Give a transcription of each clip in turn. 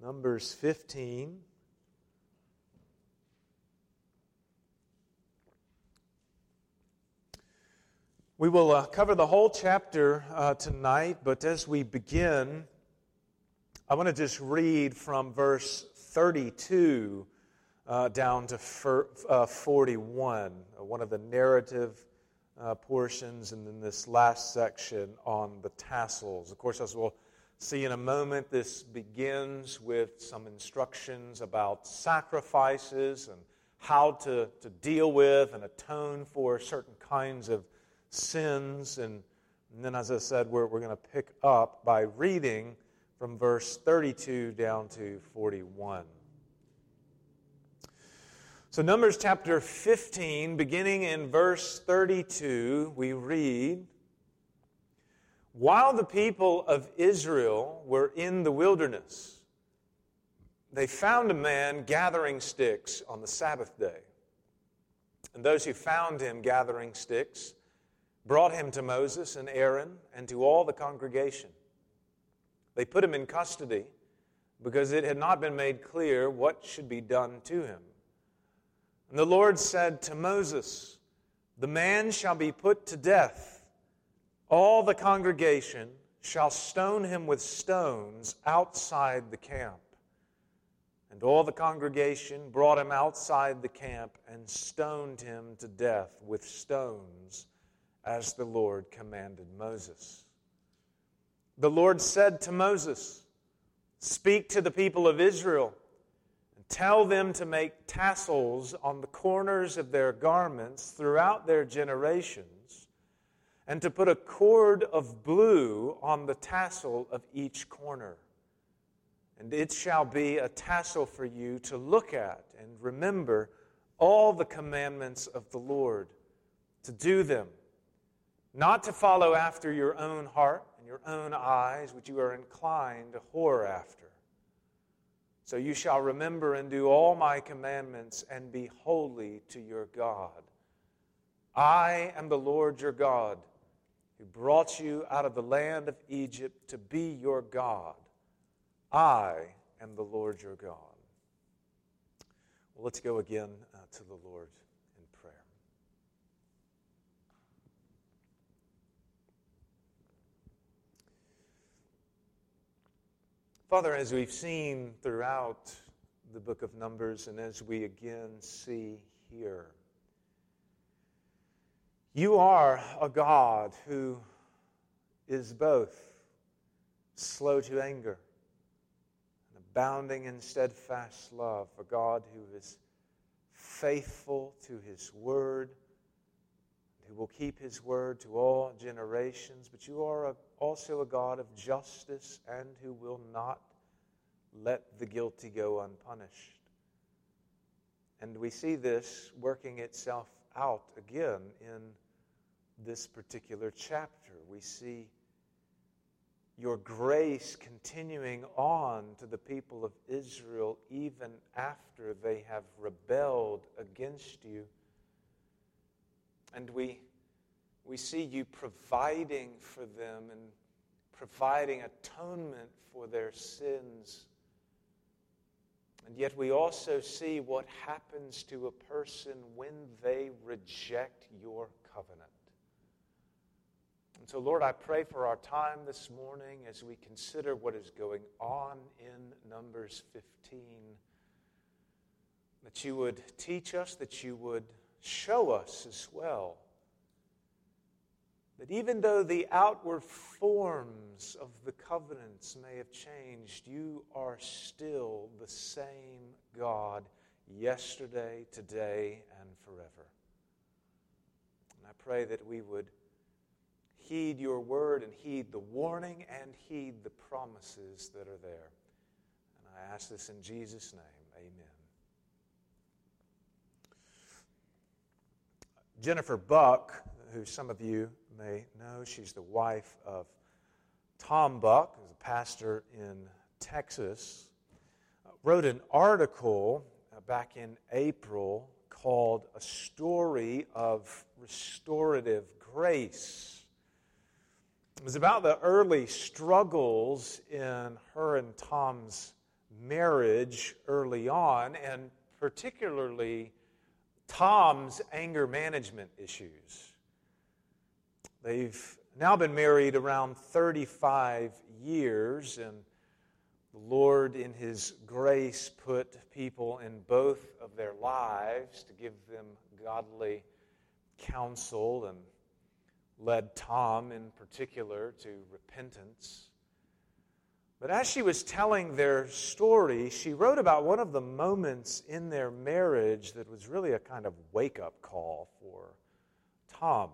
Numbers 15. We will uh, cover the whole chapter uh, tonight, but as we begin, I want to just read from verse 32 uh, down to fir- uh, 41, uh, one of the narrative uh, portions, and then this last section on the tassels. Of course, as we'll see in a moment, this begins with some instructions about sacrifices and how to, to deal with and atone for certain kinds of sins. And, and then, as I said, we're, we're going to pick up by reading from verse 32 down to 41. So, Numbers chapter 15, beginning in verse 32, we read While the people of Israel were in the wilderness, they found a man gathering sticks on the Sabbath day. And those who found him gathering sticks brought him to Moses and Aaron and to all the congregation. They put him in custody because it had not been made clear what should be done to him. And the Lord said to Moses, The man shall be put to death. All the congregation shall stone him with stones outside the camp. And all the congregation brought him outside the camp and stoned him to death with stones as the Lord commanded Moses. The Lord said to Moses, Speak to the people of Israel and tell them to make tassels on the corners of their garments throughout their generations, and to put a cord of blue on the tassel of each corner. And it shall be a tassel for you to look at and remember all the commandments of the Lord, to do them not to follow after your own heart and your own eyes, which you are inclined to whore after. So you shall remember and do all my commandments and be holy to your God. I am the Lord your God, who brought you out of the land of Egypt to be your God. I am the Lord your God. Well, let's go again uh, to the Lord. In prayer. Father, as we've seen throughout the book of Numbers and as we again see here, you are a God who is both slow to anger and abounding in steadfast love, a God who is faithful to his word, who will keep his word to all generations, but you are a also a God of justice and who will not let the guilty go unpunished. And we see this working itself out again in this particular chapter. We see your grace continuing on to the people of Israel even after they have rebelled against you. And we we see you providing for them and providing atonement for their sins. And yet we also see what happens to a person when they reject your covenant. And so, Lord, I pray for our time this morning as we consider what is going on in Numbers 15, that you would teach us, that you would show us as well that even though the outward forms of the covenants may have changed, you are still the same God yesterday, today, and forever. And I pray that we would heed your word and heed the warning and heed the promises that are there. And I ask this in Jesus' name. Amen. Jennifer Buck, who some of you may know. She's the wife of Tom Buck, who's a pastor in Texas. Wrote an article back in April called A Story of Restorative Grace. It was about the early struggles in her and Tom's marriage early on, and particularly Tom's anger management issues. They've now been married around 35 years, and the Lord, in His grace, put people in both of their lives to give them godly counsel and led Tom in particular to repentance. But as she was telling their story, she wrote about one of the moments in their marriage that was really a kind of wake up call for Tom.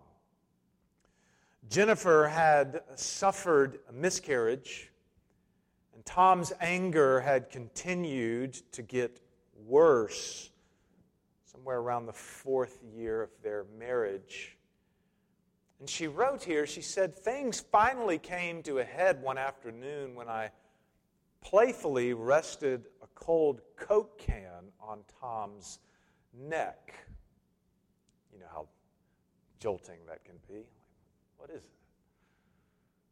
Jennifer had suffered a miscarriage, and Tom's anger had continued to get worse somewhere around the fourth year of their marriage. And she wrote here, she said, Things finally came to a head one afternoon when I playfully rested a cold Coke can on Tom's neck. You know how jolting that can be. What is it?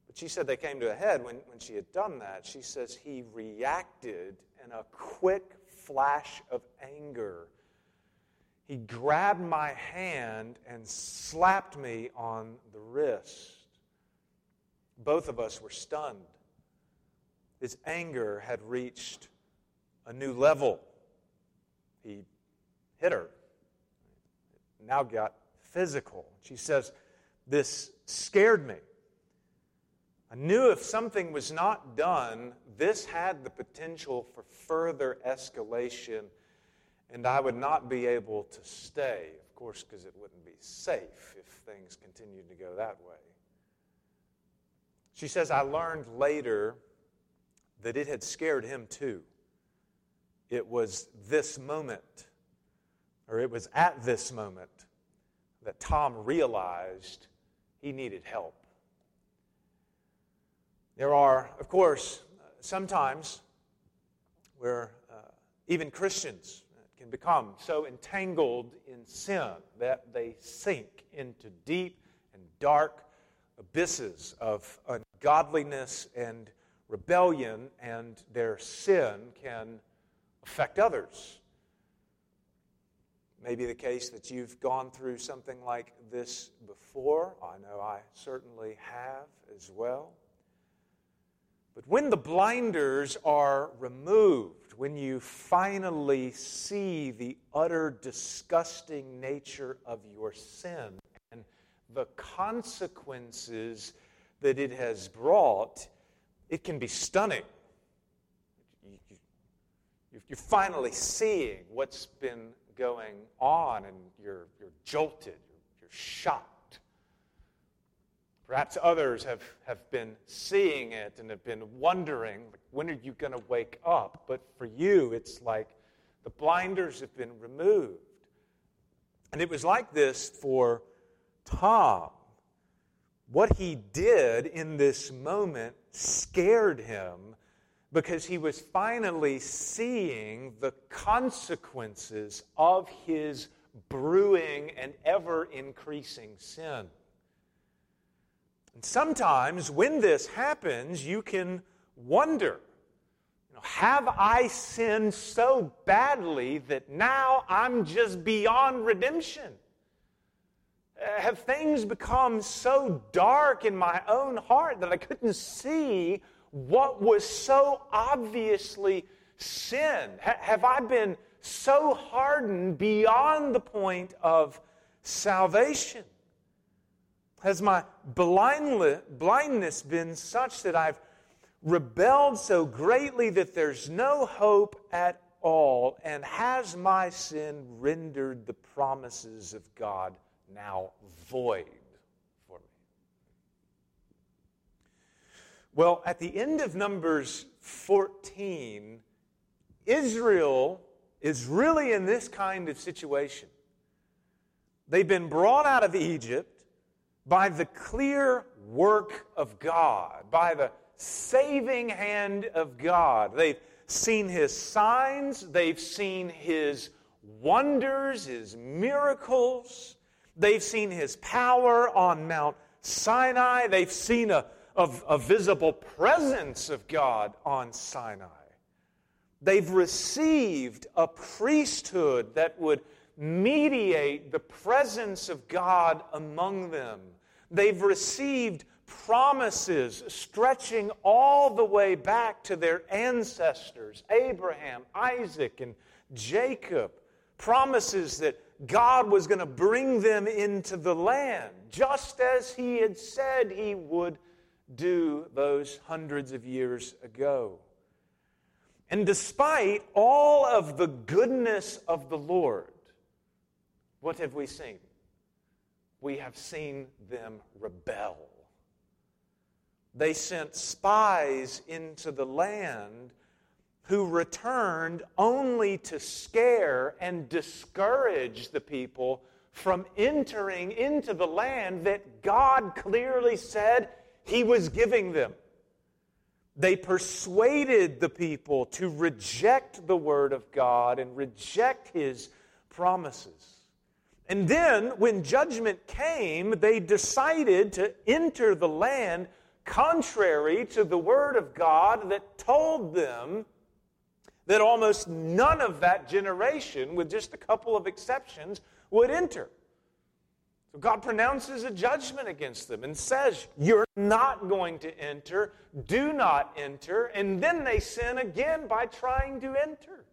But she said they came to a head when, when she had done that. She says he reacted in a quick flash of anger he grabbed my hand and slapped me on the wrist. Both of us were stunned. His anger had reached a new level. He hit her. Now got physical. She says, This scared me. I knew if something was not done, this had the potential for further escalation and I would not be able to stay, of course, because it wouldn't be safe if things continued to go that way. She says, I learned later that it had scared him too. It was this moment, or it was at this moment, that Tom realized he needed help. There are, of course, sometimes where uh, even Christians can become so entangled in sin that they sink into deep and dark abysses of ungodliness and rebellion, and their sin can affect others. Maybe the case that you've gone through something like this before. I know I certainly have as well. But when the blinders are removed, when you finally see the utter disgusting nature of your sin and the consequences that it has brought, it can be stunning. You're finally seeing what's been going on, and you're, you're jolted, you're, you're shocked. Perhaps others have, have been seeing it and have been wondering, when are you going to wake up? But for you, it's like the blinders have been removed. And it was like this for Tom. What he did in this moment scared him because he was finally seeing the consequences of his brewing and ever increasing sin. And sometimes when this happens, you can wonder you know, have I sinned so badly that now I'm just beyond redemption? Uh, have things become so dark in my own heart that I couldn't see what was so obviously sin? have I been so hardened beyond the point of salvation? Has my blindness been such that I've rebelled so greatly that there's no hope at all? And has my sin rendered the promises of God now void for me? Well, at the end of Numbers 14, Israel is really in this kind of situation. They've been brought out of Egypt by the clear work of God, by the saving hand of God. They've seen his signs, they've seen his wonders, his miracles, they've seen his power on Mount Sinai, they've seen a, a, a visible presence of God on Sinai. They've received a priesthood that would mediate the presence of God among them. They've received promises stretching all the way back to their ancestors Abraham, Isaac, and Jacob. Promises that God was going to bring them into the land, just as He had said He would do those hundreds of years ago. And despite all of the goodness of the Lord, what have we seen? We have seen them rebel. They sent spies into the land who returned only to scare and discourage the people from entering into the land that God clearly said He was giving them. They persuaded the people to reject the Word of God and reject His promises. And then, when judgment came, they decided to enter the land contrary to the Word of God that told them that almost none of that generation, with just a couple of exceptions, would enter. So God pronounces a judgment against them and says, You're not going to enter, do not enter. And then they sin again by trying to enter.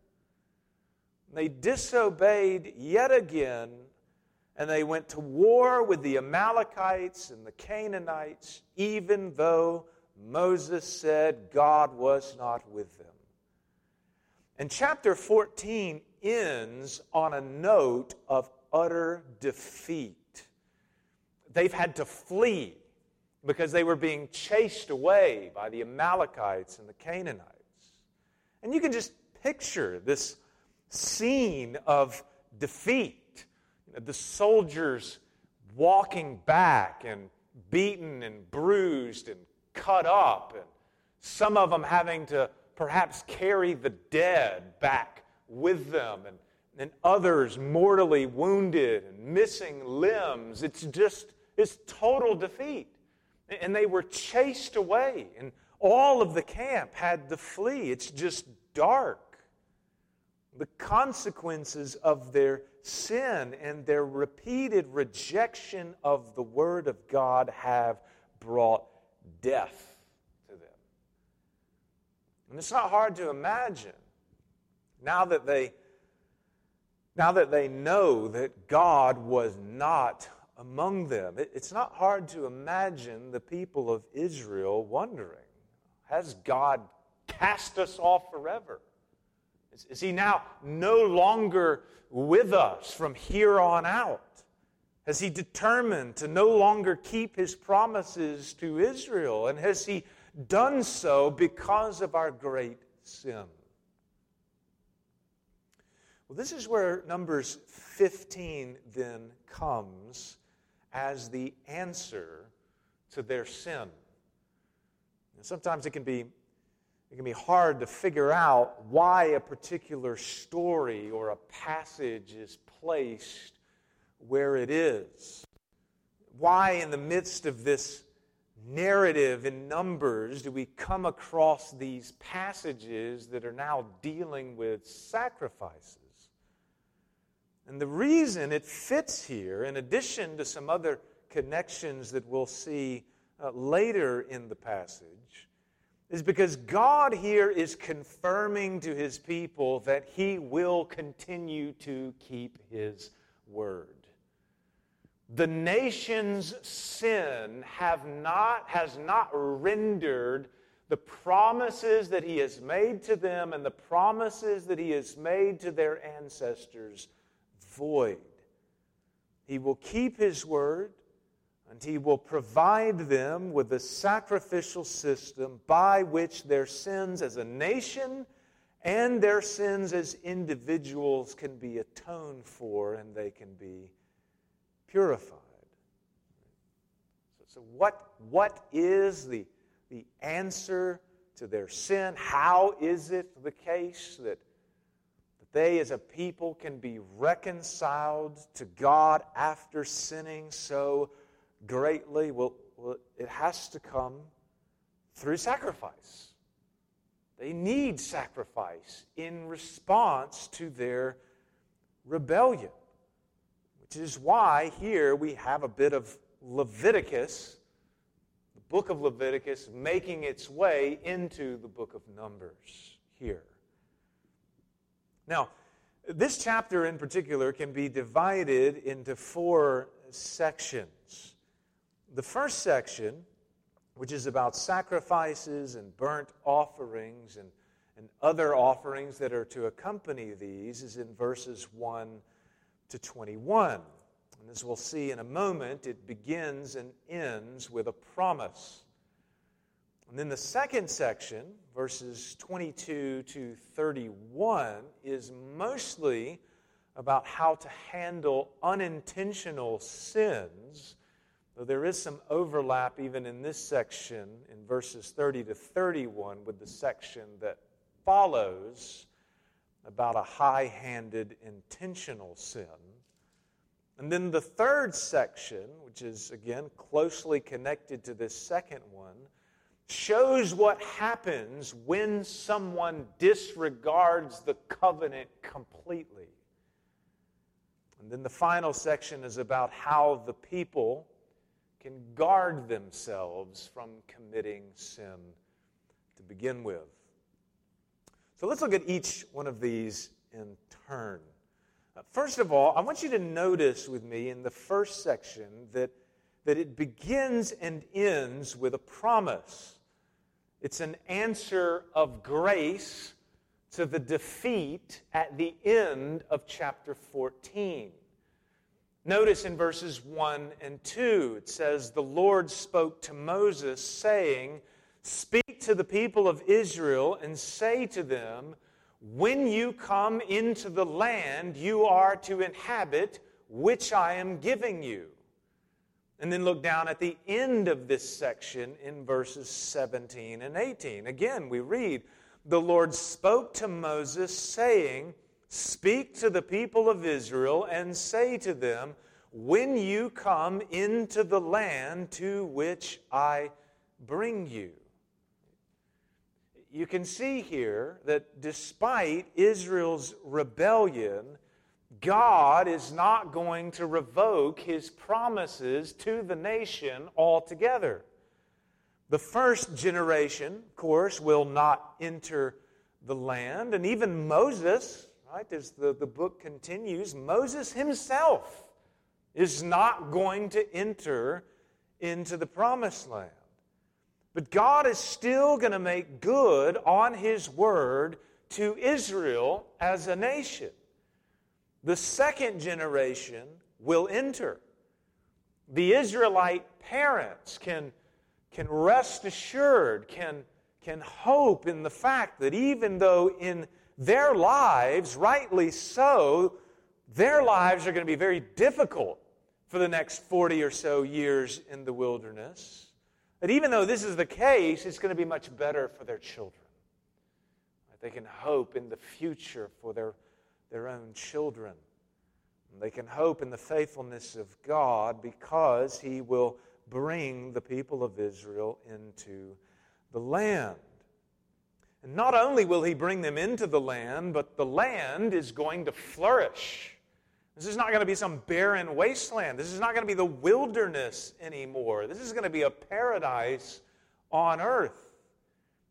They disobeyed yet again and they went to war with the Amalekites and the Canaanites, even though Moses said God was not with them. And chapter 14 ends on a note of utter defeat. They've had to flee because they were being chased away by the Amalekites and the Canaanites. And you can just picture this scene of defeat the soldiers walking back and beaten and bruised and cut up, and some of them having to perhaps carry the dead back with them, and, and others mortally wounded and missing limbs. It's just, it's total defeat. And they were chased away, and all of the camp had to flee. It's just dark. The consequences of their sin and their repeated rejection of the Word of God have brought death to them. And it's not hard to imagine now that they now that they know that God was not among them. It's not hard to imagine the people of Israel wondering, has God cast us off forever? Is, he now no longer with us from here on out? Has he determined to no longer keep his promises to Israel? And has he done so because of our great sin? Well, this is where Numbers 15 then comes as the answer to their sin. And sometimes it can be it can be hard to figure out why a particular story or a passage is placed where it is. Why, in the midst of this narrative in Numbers, do we come across these passages that are now dealing with sacrifices? And the reason it fits here, in addition to some other connections that we'll see uh, later in the passage, is because God here is confirming to his people that he will continue to keep his word. The nation's sin have not, has not rendered the promises that he has made to them and the promises that he has made to their ancestors void. He will keep his word and he will provide them with a sacrificial system by which their sins as a nation and their sins as individuals can be atoned for and they can be purified. So, what, what is the, the answer to their sin? How is it the case that, that they as a people can be reconciled to God after sinning so greatly? Well, well, it has to come through sacrifice. They need sacrifice in response to their rebellion, which is why here we have a bit of Leviticus, the book of Leviticus, making its way into the book of Numbers here. Now, this chapter in particular can be divided into four sections. The first section, which is about sacrifices and burnt offerings and, and other offerings that are to accompany these, is in verses 1 to 21. And as we'll see in a moment, it begins and ends with a promise. And then the second section, verses 22 to 31, is mostly about how to handle unintentional sins, though there is some overlap even in this section in verses 30 to 31 with the section that follows about a high handed intentional sin. And then the third section, which is again closely connected to this second one, shows what happens when someone disregards the covenant completely. And then the final section is about how the people can guard themselves from committing sin to begin with. So let's look at each one of these in turn. Uh, first of all, I want you to notice with me in the first section that, that it begins and ends with a promise. It's an answer of grace to the defeat at the end of chapter 14. Notice in verses 1 and 2, it says, The Lord spoke to Moses, saying, Speak to the people of Israel and say to them, When you come into the land you are to inhabit, which I am giving you. And then look down at the end of this section in verses 17 and 18. Again, we read, The Lord spoke to Moses, saying, Speak to the people of Israel and say to them, When you come into the land to which I bring you. You can see here that despite Israel's rebellion, God is not going to revoke his promises to the nation altogether. The first generation, of course, will not enter the land. And even Moses, right, as the, the book continues, Moses himself is not going to enter into the promised land. But God is still going to make good on his word to Israel as a nation the second generation will enter. The Israelite parents can, can rest assured, can, can hope in the fact that even though in their lives, rightly so, their lives are going to be very difficult for the next 40 or so years in the wilderness, that even though this is the case, it's going to be much better for their children. They can hope in the future for their their own children. They can hope in the faithfulness of God because He will bring the people of Israel into the land. And not only will He bring them into the land, but the land is going to flourish. This is not going to be some barren wasteland. This is not going to be the wilderness anymore. This is going to be a paradise on earth.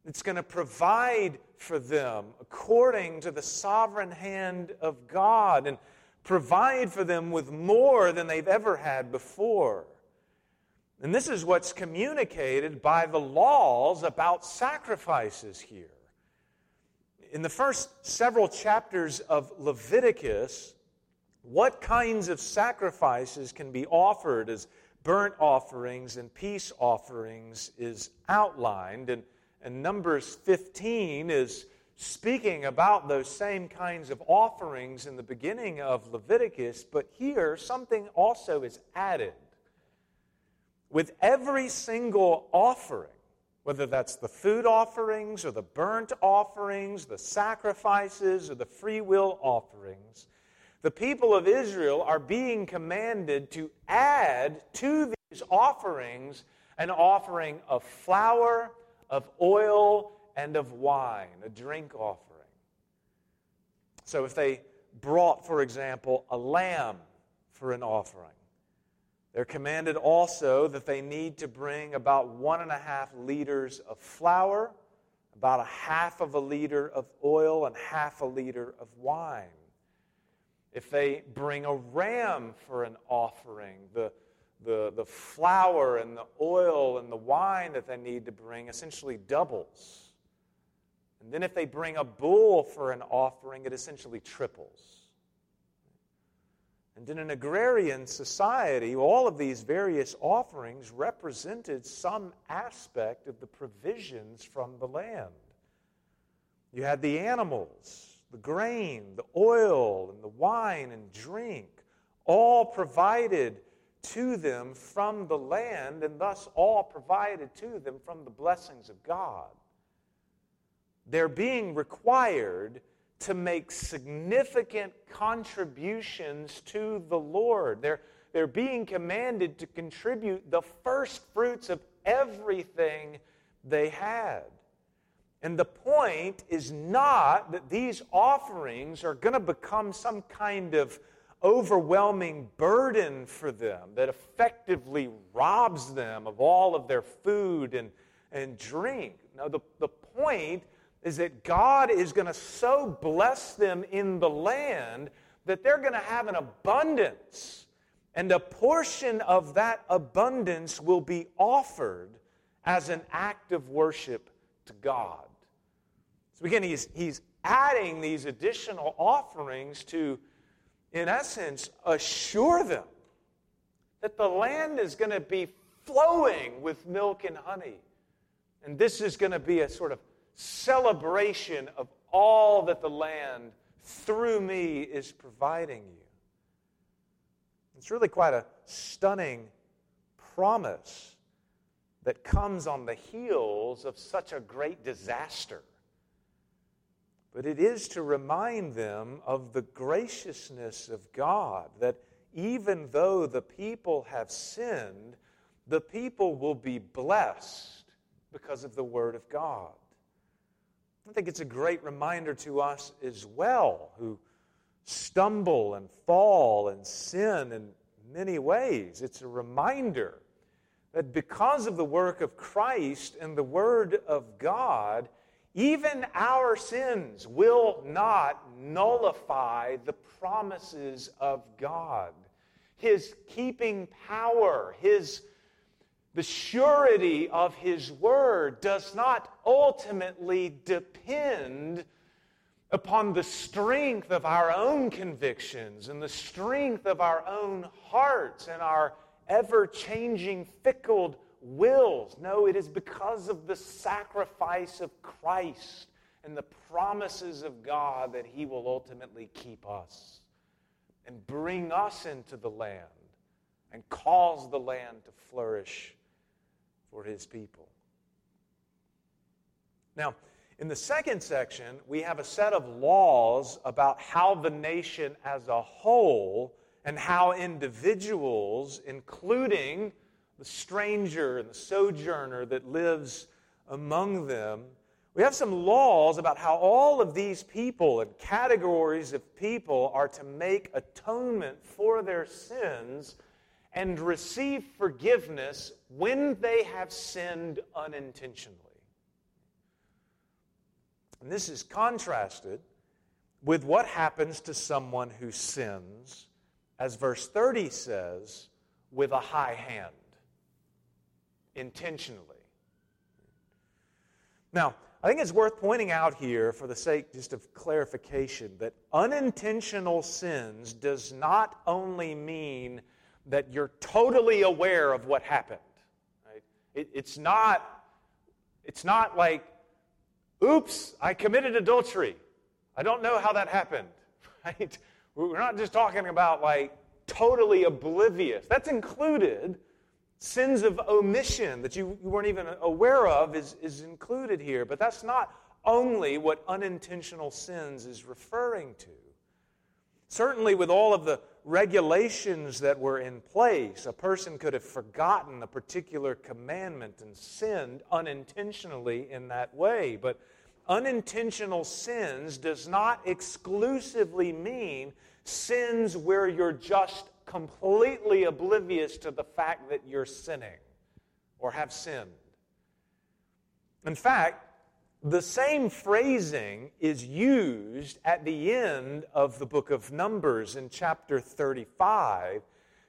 It's going to provide for them according to the sovereign hand of God and provide for them with more than they've ever had before. And this is what's communicated by the laws about sacrifices here. In the first several chapters of Leviticus, what kinds of sacrifices can be offered as burnt offerings and peace offerings is outlined. And and Numbers 15 is speaking about those same kinds of offerings in the beginning of Leviticus, but here something also is added. With every single offering, whether that's the food offerings or the burnt offerings, the sacrifices or the free will offerings, the people of Israel are being commanded to add to these offerings an offering of flour of oil and of wine, a drink offering. So if they brought, for example, a lamb for an offering, they're commanded also that they need to bring about one and a half liters of flour, about a half of a liter of oil, and half a liter of wine. If they bring a ram for an offering, the, the, the flour and the oil and the wine that they need to bring essentially doubles. And then if they bring a bull for an offering, it essentially triples. And in an agrarian society, all of these various offerings represented some aspect of the provisions from the land. You had the animals, the grain, the oil, and the wine and drink, all provided to them from the land, and thus all provided to them from the blessings of God. They're being required to make significant contributions to the Lord. They're, they're being commanded to contribute the first fruits of everything they had. And the point is not that these offerings are going to become some kind of overwhelming burden for them that effectively robs them of all of their food and, and drink. No, the, the point is that God is going to so bless them in the land that they're going to have an abundance. And a portion of that abundance will be offered as an act of worship to God. So again, he's, he's adding these additional offerings to, in essence, assure them that the land is going to be flowing with milk and honey. And this is going to be a sort of celebration of all that the land through me is providing you. It's really quite a stunning promise that comes on the heels of such a great disaster. But it is to remind them of the graciousness of God, that even though the people have sinned, the people will be blessed because of the Word of God. I think it's a great reminder to us as well who stumble and fall and sin in many ways. It's a reminder that because of the work of Christ and the Word of God, even our sins will not nullify the promises of God. His keeping power, His the surety of His Word does not ultimately depend upon the strength of our own convictions and the strength of our own hearts and our ever changing, fickle wills. No, it is because of the sacrifice of Christ and the promises of God that He will ultimately keep us and bring us into the land and cause the land to flourish for his people. Now, in the second section, we have a set of laws about how the nation as a whole and how individuals, including the stranger and the sojourner that lives among them, we have some laws about how all of these people and categories of people are to make atonement for their sins and receive forgiveness when they have sinned unintentionally. And this is contrasted with what happens to someone who sins, as verse 30 says, with a high hand, intentionally. Now, I think it's worth pointing out here, for the sake just of clarification, that unintentional sins does not only mean that you're totally aware of what happened. It, it's, not, it's not like, oops, I committed adultery. I don't know how that happened. Right? We're not just talking about like totally oblivious. That's included. Sins of omission that you, you weren't even aware of is, is included here. But that's not only what unintentional sins is referring to. Certainly, with all of the regulations that were in place, a person could have forgotten a particular commandment and sinned unintentionally in that way. But unintentional sins does not exclusively mean sins where you're just completely oblivious to the fact that you're sinning or have sinned. In fact, the same phrasing is used at the end of the book of Numbers in chapter 35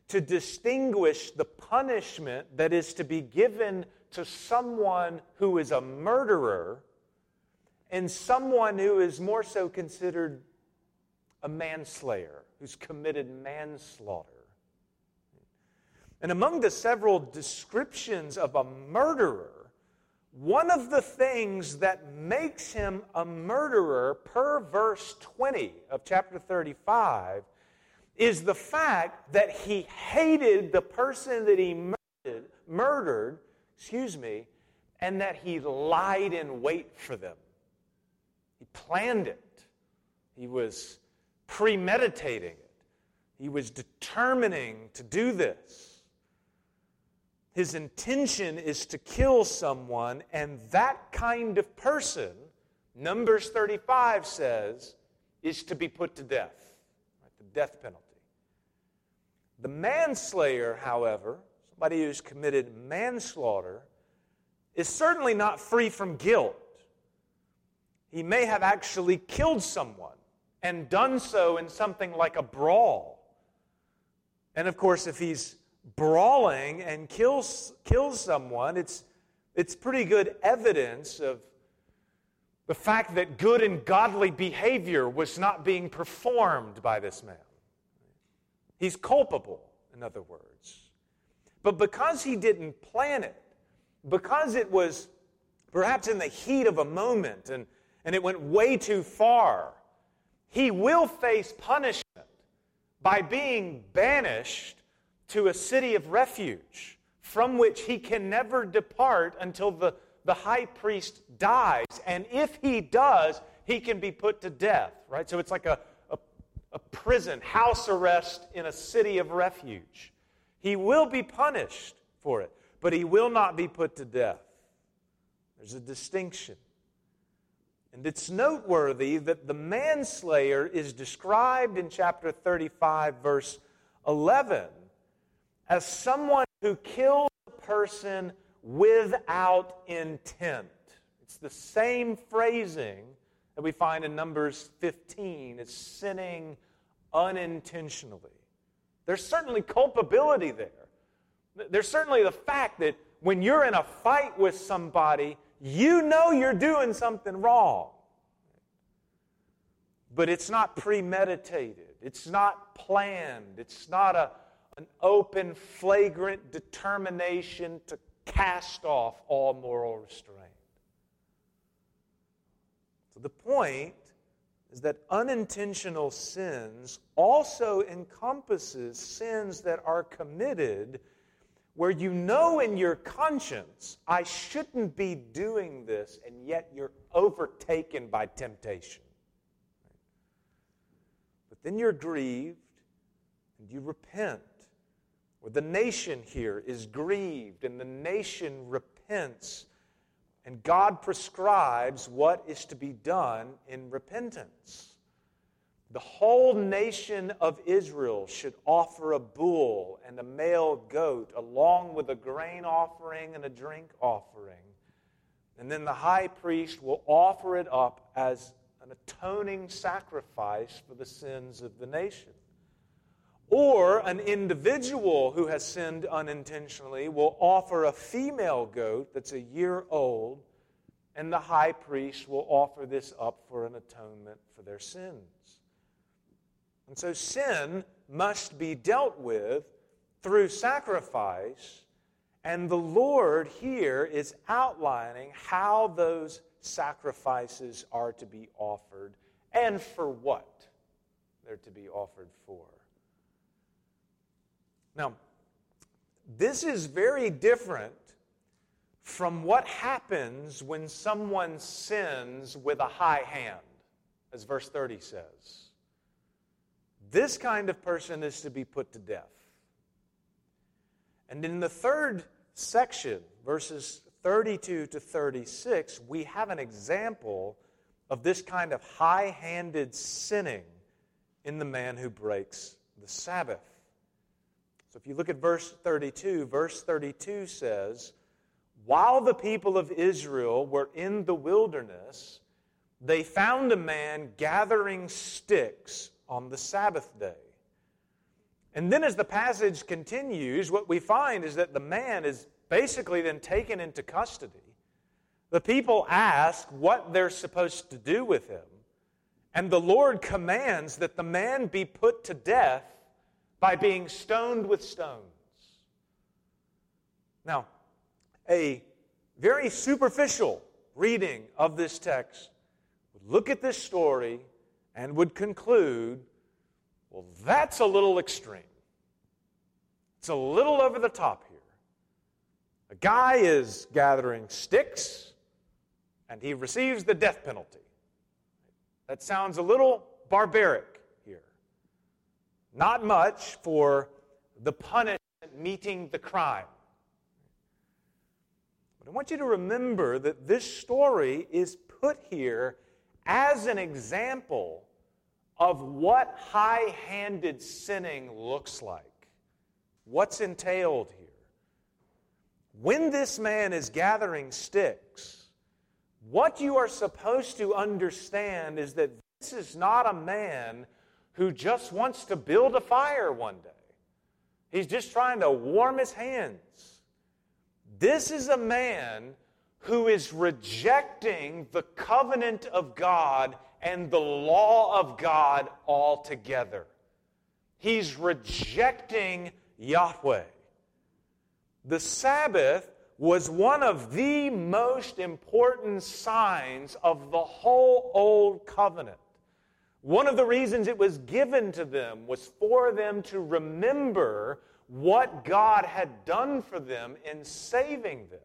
to distinguish the punishment that is to be given to someone who is a murderer and someone who is more so considered a manslayer, who's committed manslaughter. And among the several descriptions of a murderer, one of the things that makes him a murderer per verse 20 of chapter 35 is the fact that he hated the person that he murdered, murdered, excuse me, and that he lied in wait for them. He planned it. He was premeditating it. He was determining to do this. His intention is to kill someone, and that kind of person, Numbers 35 says, is to be put to death, right? the death penalty. The manslayer, however, somebody who's committed manslaughter, is certainly not free from guilt. He may have actually killed someone and done so in something like a brawl. And of course, if he's brawling and kills, kills someone, it's, it's pretty good evidence of the fact that good and godly behavior was not being performed by this man. He's culpable, in other words. But because he didn't plan it, because it was perhaps in the heat of a moment and, and it went way too far, he will face punishment by being banished to a city of refuge from which he can never depart until the, the high priest dies. And if he does, he can be put to death, right? So it's like a, a, a prison, house arrest in a city of refuge. He will be punished for it, but he will not be put to death. There's a distinction. And it's noteworthy that the manslayer is described in chapter 35, verse 11, as someone who kills a person without intent. It's the same phrasing that we find in Numbers 15. It's sinning unintentionally. There's certainly culpability there. There's certainly the fact that when you're in a fight with somebody, you know you're doing something wrong. But it's not premeditated, it's not planned, it's not a an open, flagrant determination to cast off all moral restraint. So the point is that unintentional sins also encompasses sins that are committed where you know in your conscience, I shouldn't be doing this, and yet you're overtaken by temptation. But then you're grieved and you repent the nation here is grieved and the nation repents, and God prescribes what is to be done in repentance. The whole nation of Israel should offer a bull and a male goat, along with a grain offering and a drink offering. And then the high priest will offer it up as an atoning sacrifice for the sins of the nation. Or an individual who has sinned unintentionally will offer a female goat that's a year old, and the high priest will offer this up for an atonement for their sins. And so sin must be dealt with through sacrifice, and the Lord here is outlining how those sacrifices are to be offered and for what they're to be offered for. Now, this is very different from what happens when someone sins with a high hand, as verse 30 says. this kind of person is to be put to death. And in the third section, verses 32 to 36, we have an example of this kind of high handed sinning in the man who breaks the Sabbath. So if you look at verse 32, verse 32 says, While the people of Israel were in the wilderness, they found a man gathering sticks on the Sabbath day. And then, as the passage continues, what we find is that the man is basically then taken into custody. The people ask what they're supposed to do with him, and the Lord commands that the man be put to death by being stoned with stones. Now, a very superficial reading of this text would look at this story and would conclude well, that's a little extreme. It's a little over the top here. A guy is gathering sticks and he receives the death penalty. That sounds a little barbaric. Not much for the punishment meeting the crime. But I want you to remember that this story is put here as an example of what high handed sinning looks like. What's entailed here? When this man is gathering sticks, what you are supposed to understand is that this is not a man who just wants to build a fire one day. He's just trying to warm his hands. This is a man who is rejecting the covenant of God and the law of God altogether. He's rejecting Yahweh. The Sabbath was one of the most important signs of the whole Old Covenant. One of the reasons it was given to them was for them to remember what God had done for them in saving them.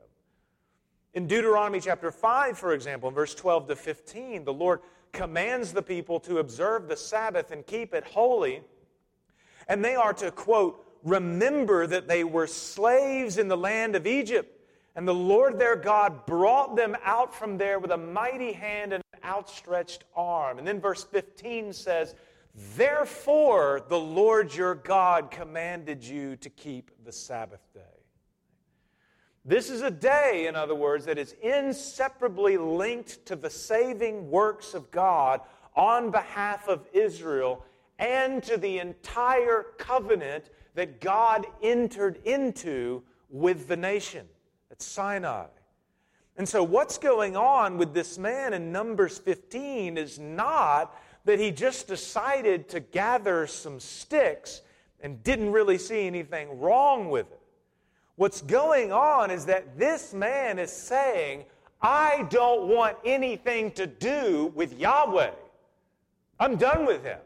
In Deuteronomy chapter 5, for example, in verse 12 to 15, the Lord commands the people to observe the Sabbath and keep it holy. And they are to, quote, remember that they were slaves in the land of Egypt. And the Lord their God brought them out from there with a mighty hand and an outstretched arm. And then verse 15 says, Therefore the Lord your God commanded you to keep the Sabbath day. This is a day, in other words, that is inseparably linked to the saving works of God on behalf of Israel and to the entire covenant that God entered into with the nation at Sinai. And so, what's going on with this man in Numbers 15 is not that he just decided to gather some sticks and didn't really see anything wrong with it. What's going on is that this man is saying, I don't want anything to do with Yahweh. I'm done with him.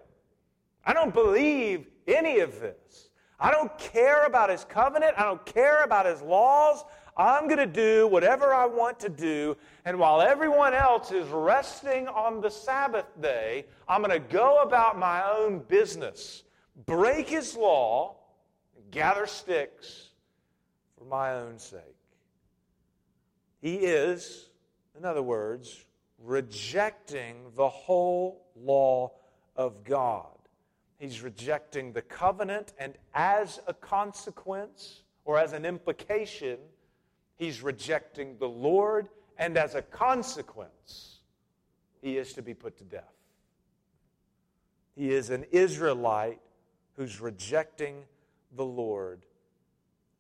I don't believe any of this. I don't care about his covenant. I don't care about his laws. I'm going to do whatever I want to do. And while everyone else is resting on the Sabbath day, I'm going to go about my own business, break his law, gather sticks, for my own sake. He is, in other words, rejecting the whole law of God. He's rejecting the covenant, and as a consequence, or as an implication, he's rejecting the Lord, and as a consequence, he is to be put to death. He is an Israelite who's rejecting the Lord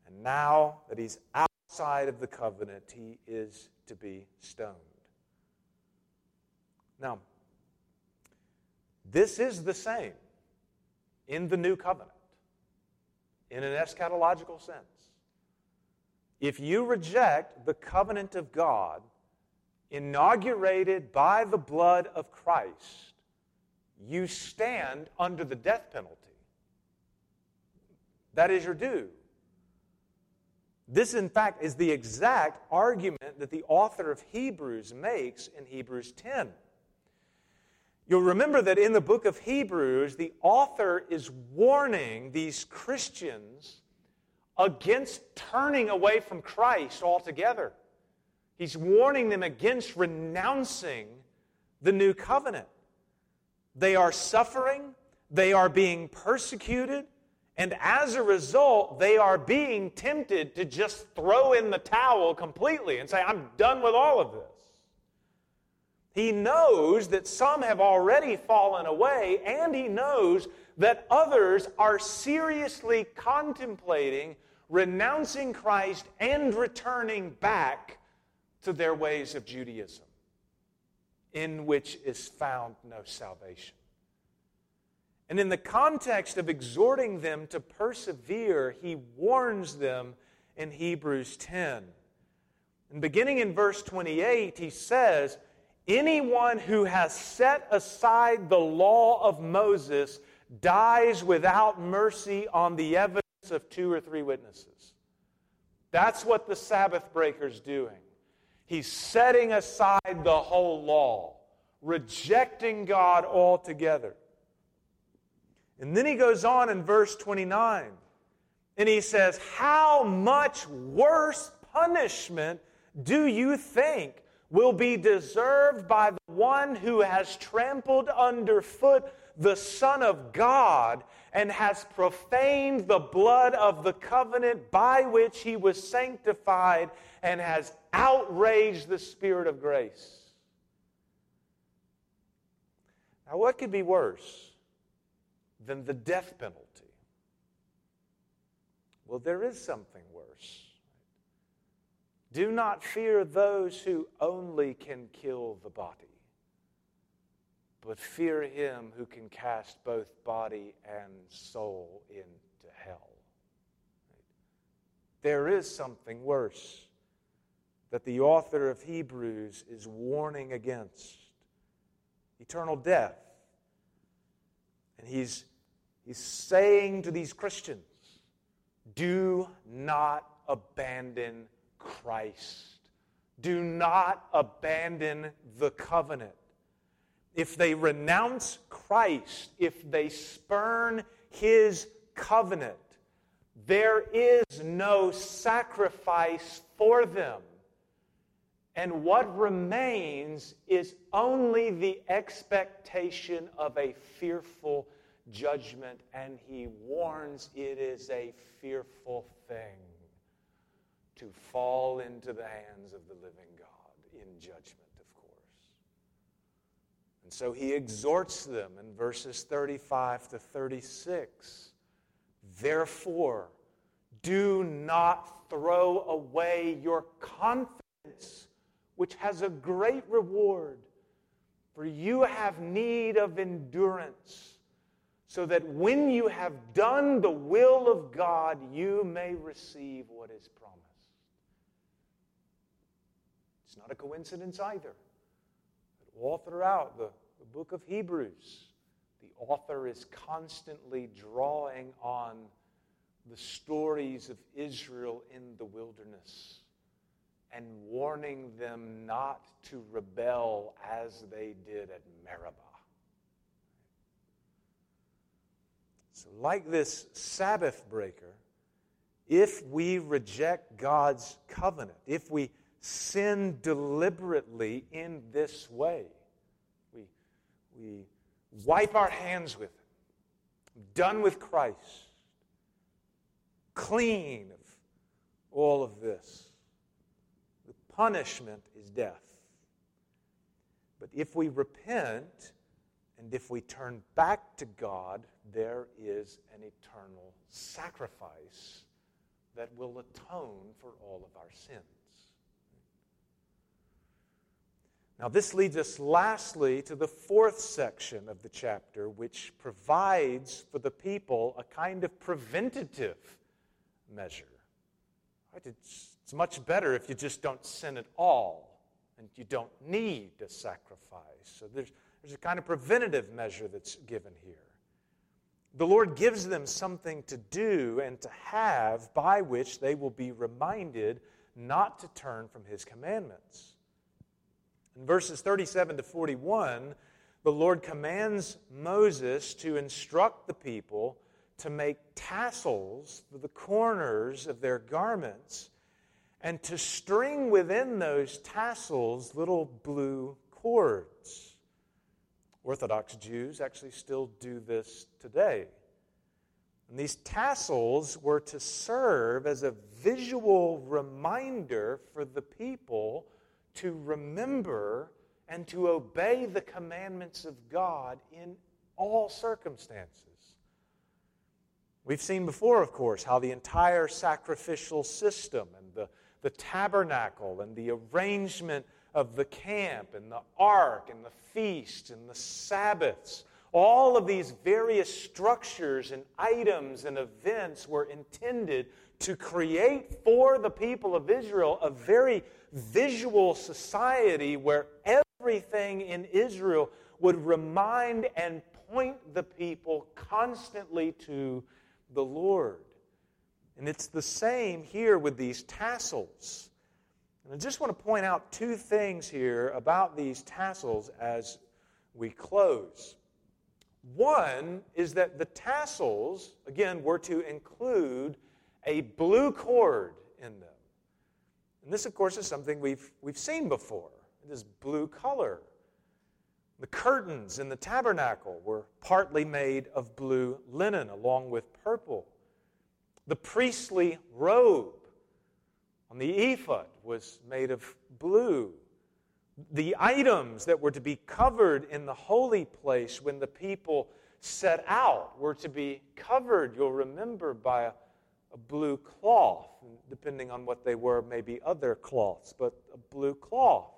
and now that he's outside of the covenant, he is to be stoned. Now, this is the same in the new covenant, in an eschatological sense. If you reject the covenant of God, inaugurated by the blood of Christ, you stand under the death penalty. That is your due. This, in fact, is the exact argument that the author of Hebrews makes in Hebrews 10. You'll remember that in the book of Hebrews, the author is warning these Christians against turning away from Christ altogether. He's warning them against renouncing the new covenant. They are suffering, they are being persecuted, and as a result, they are being tempted to just throw in the towel completely and say, I'm done with all of this. He knows that some have already fallen away, and he knows that others are seriously contemplating renouncing Christ and returning back to their ways of Judaism, in which is found no salvation. And in the context of exhorting them to persevere, he warns them in Hebrews 10. And beginning in verse 28, he says, Anyone who has set aside the law of Moses dies without mercy on the evidence of two or three witnesses. That's what the Sabbath breaker's doing. He's setting aside the whole law, rejecting God altogether. And then he goes on in verse 29 and he says, How much worse punishment do you think will be deserved by the one who has trampled underfoot the Son of God and has profaned the blood of the covenant by which he was sanctified and has outraged the Spirit of grace? Now, what could be worse? than the death penalty. Well, there is something worse. Do not fear those who only can kill the body, but fear him who can cast both body and soul into hell. There is something worse that the author of Hebrews is warning against eternal death. And he's He's saying to these Christians, do not abandon Christ. Do not abandon the covenant. If they renounce Christ, if they spurn his covenant, there is no sacrifice for them. And what remains is only the expectation of a fearful judgment, and he warns it is a fearful thing to fall into the hands of the living God in judgment. And so he exhorts them in verses 35 to 36 Therefore, do not throw away your confidence, which has a great reward, for you have need of endurance so that when you have done the will of God, you may receive what is promised. It's not a coincidence either. All throughout the, the book of Hebrews, the author is constantly drawing on the stories of Israel in the wilderness and warning them not to rebel as they did at Meribah. So, like this Sabbath breaker, if we reject God's covenant, if we sin deliberately in this way, we, we wipe our hands with it, done with Christ, clean of all of this. The punishment is death. But if we repent and if we turn back to God, there is an eternal sacrifice that will atone for all of our sins. Now, this leads us lastly to the fourth section of the chapter, which provides for the people a kind of preventative measure. It's much better if you just don't sin at all and you don't need a sacrifice. So there's, there's a kind of preventative measure that's given here. The Lord gives them something to do and to have by which they will be reminded not to turn from His commandments. In verses 37 to 41, the Lord commands Moses to instruct the people to make tassels for the corners of their garments and to string within those tassels little blue cords. Orthodox Jews actually still do this today. And these tassels were to serve as a visual reminder for the people to remember and to obey the commandments of God in all circumstances. We've seen before, of course, how the entire sacrificial system and the, the tabernacle and the arrangement of the camp and the ark and the feast and the Sabbaths, all of these various structures and items and events were intended to create for the people of Israel a very visual society where everything in Israel would remind and point the people constantly to the Lord. And it's the same here with these tassels. And I just want to point out two things here about these tassels as we close. One is that the tassels, again, were to include a blue cord in them. And this, of course, is something we've, we've seen before this blue color. The curtains in the tabernacle were partly made of blue linen along with purple. The priestly robe on the ephod was made of blue. The items that were to be covered in the holy place when the people set out were to be covered, you'll remember, by a, a blue cloth. Depending on what they were, maybe other cloths, but a blue cloth.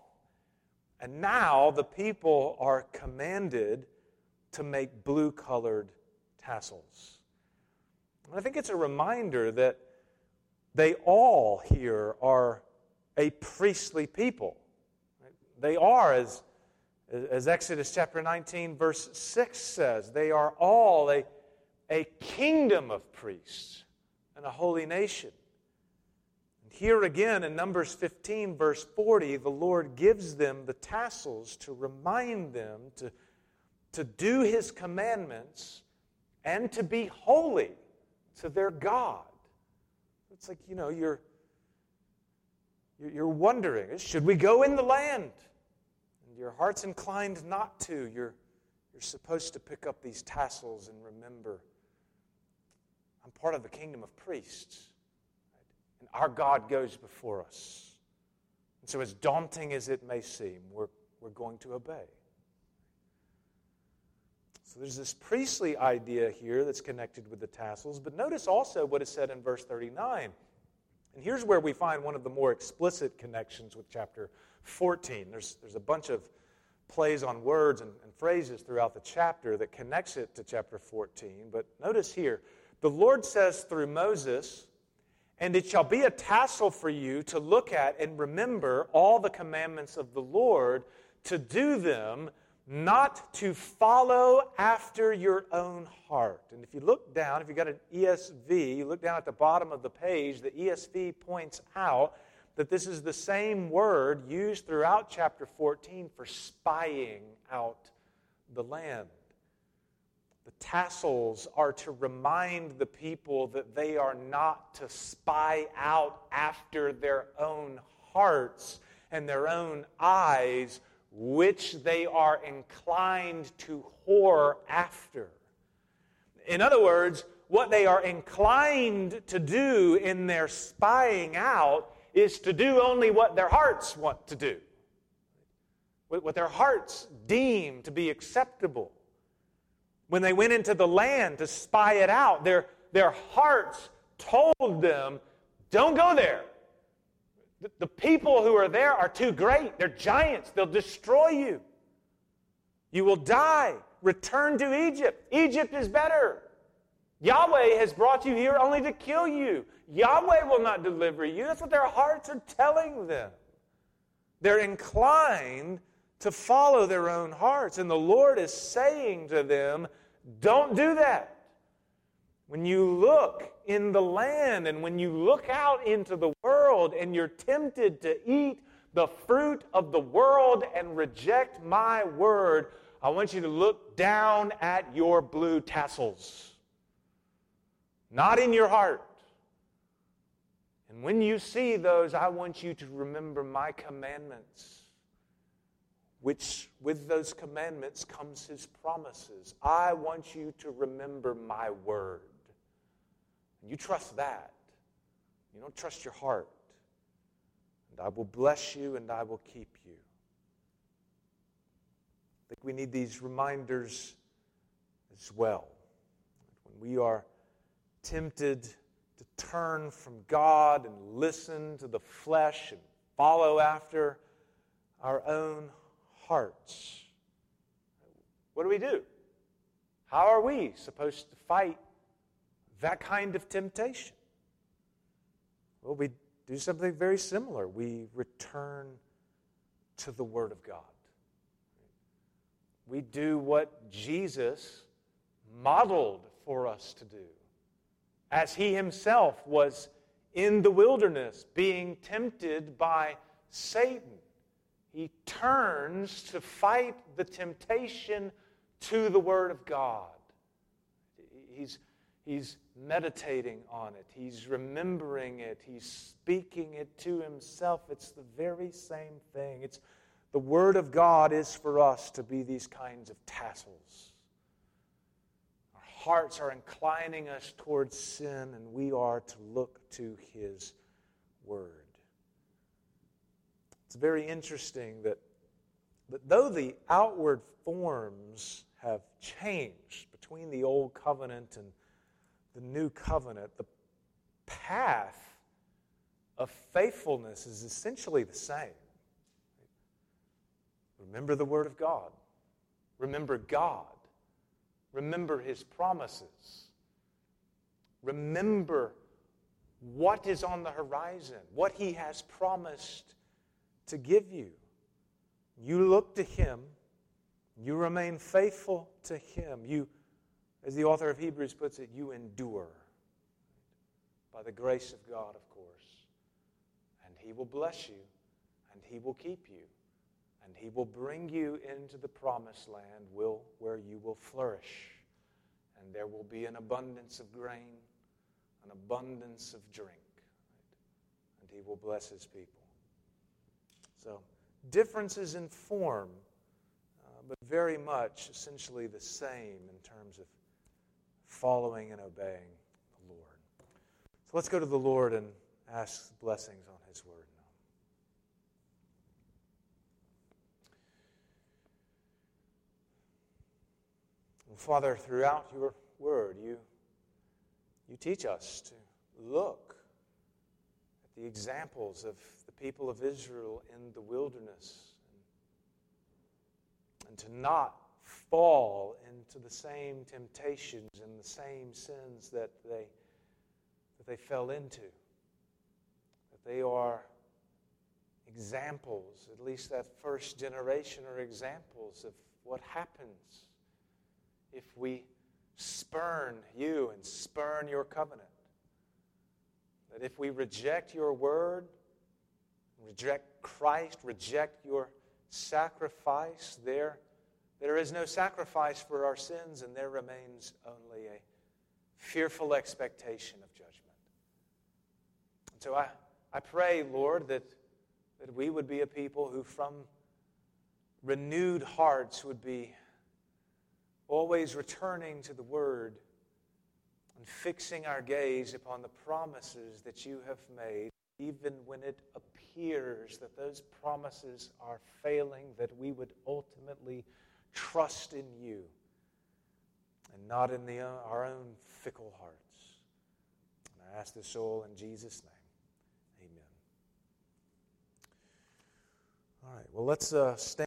And now the people are commanded to make blue colored tassels. And I think it's a reminder that they all here are a priestly people. They are, as, as Exodus chapter 19, verse 6 says, they are all a, a kingdom of priests and a holy nation. And Here again in Numbers 15, verse 40, the Lord gives them the tassels to remind them to, to do His commandments and to be holy to their God. It's like, you know, you're, you're wondering, should we go in the land? And your heart's inclined not to. You're, you're supposed to pick up these tassels and remember, I'm part of the kingdom of priests and our God goes before us. And so, as daunting as it may seem, we're, we're going to obey. So there's this priestly idea here that's connected with the tassels, but notice also what is said in verse 39. And here's where we find one of the more explicit connections with chapter 14. There's, there's a bunch of plays on words and, and phrases throughout the chapter that connects it to chapter 14. But notice here, the Lord says through Moses, and it shall be a tassel for you to look at and remember all the commandments of the Lord, to do them, not to follow after your own heart. And if you look down, if you've got an ESV, you look down at the bottom of the page, the ESV points out that this is the same word used throughout chapter 14 for spying out the land. The tassels are to remind the people that they are not to spy out after their own hearts and their own eyes, which they are inclined to whore after. In other words, what they are inclined to do in their spying out is to do only what their hearts want to do, what their hearts deem to be acceptable. When they went into the land to spy it out, their, their hearts told them, don't go there. The, the people who are there are too great. They're giants. They'll destroy you. You will die. Return to Egypt. Egypt is better. Yahweh has brought you here only to kill you. Yahweh will not deliver you. That's what their hearts are telling them. They're inclined to follow their own hearts. And the Lord is saying to them, don't do that. When you look in the land and when you look out into the world and you're tempted to eat the fruit of the world and reject my word, I want you to look down at your blue tassels, not in your heart. And when you see those, I want you to remember my commandments, which with those commandments comes his promises. I want you to remember my word. And you trust that. You don't trust your heart. And I will bless you and I will keep you. I think we need these reminders as well. When we are tempted to turn from God and listen to the flesh and follow after our own hearts, what do we do? How are we supposed to fight that kind of temptation? Well, we do something very similar. We return to the Word of God. We do what Jesus modeled for us to do, as he himself was in the wilderness being tempted by Satan. He turns to fight the temptation to the Word of God. He's, he's meditating on it, he's remembering it, he's speaking it to himself. It's the very same thing. It's the Word of God is for us to be these kinds of tassels. Our hearts are inclining us towards sin, and we are to look to His Word. It's very interesting that, that though the outward forms have changed between the Old Covenant and the new covenant, the path of faithfulness is essentially the same. Remember the Word of God. Remember God. Remember His promises. Remember what is on the horizon, what He has promised to give you. You look to Him, you remain faithful to Him. You as the author of Hebrews puts it, you endure by the grace of God, of course. And He will bless you, and He will keep you, and He will bring you into the promised land will, where you will flourish. And there will be an abundance of grain, an abundance of drink. And He will bless His people. So, differences in form, uh, but very much essentially the same in terms of following and obeying the Lord. So let's go to the Lord and ask blessings on His word. Father, throughout your word, you, you teach us to look the examples of the people of Israel in the wilderness and, to not fall into the same temptations and the same sins that they, that they fell into. That they are examples, at least that first generation are examples of what happens if we spurn you and spurn your covenant. That if we reject your word, reject Christ, reject your sacrifice, there there is no sacrifice for our sins, and there remains only a fearful expectation of judgment. And so I, I pray, Lord, that, that we would be a people who, from renewed hearts, would be always returning to the Word fixing our gaze upon the promises that you have made, even when it appears that those promises are failing, that we would ultimately trust in you and not in the, our own fickle hearts. And I ask this all in Jesus' name. Amen. All right, well, let's uh, stand.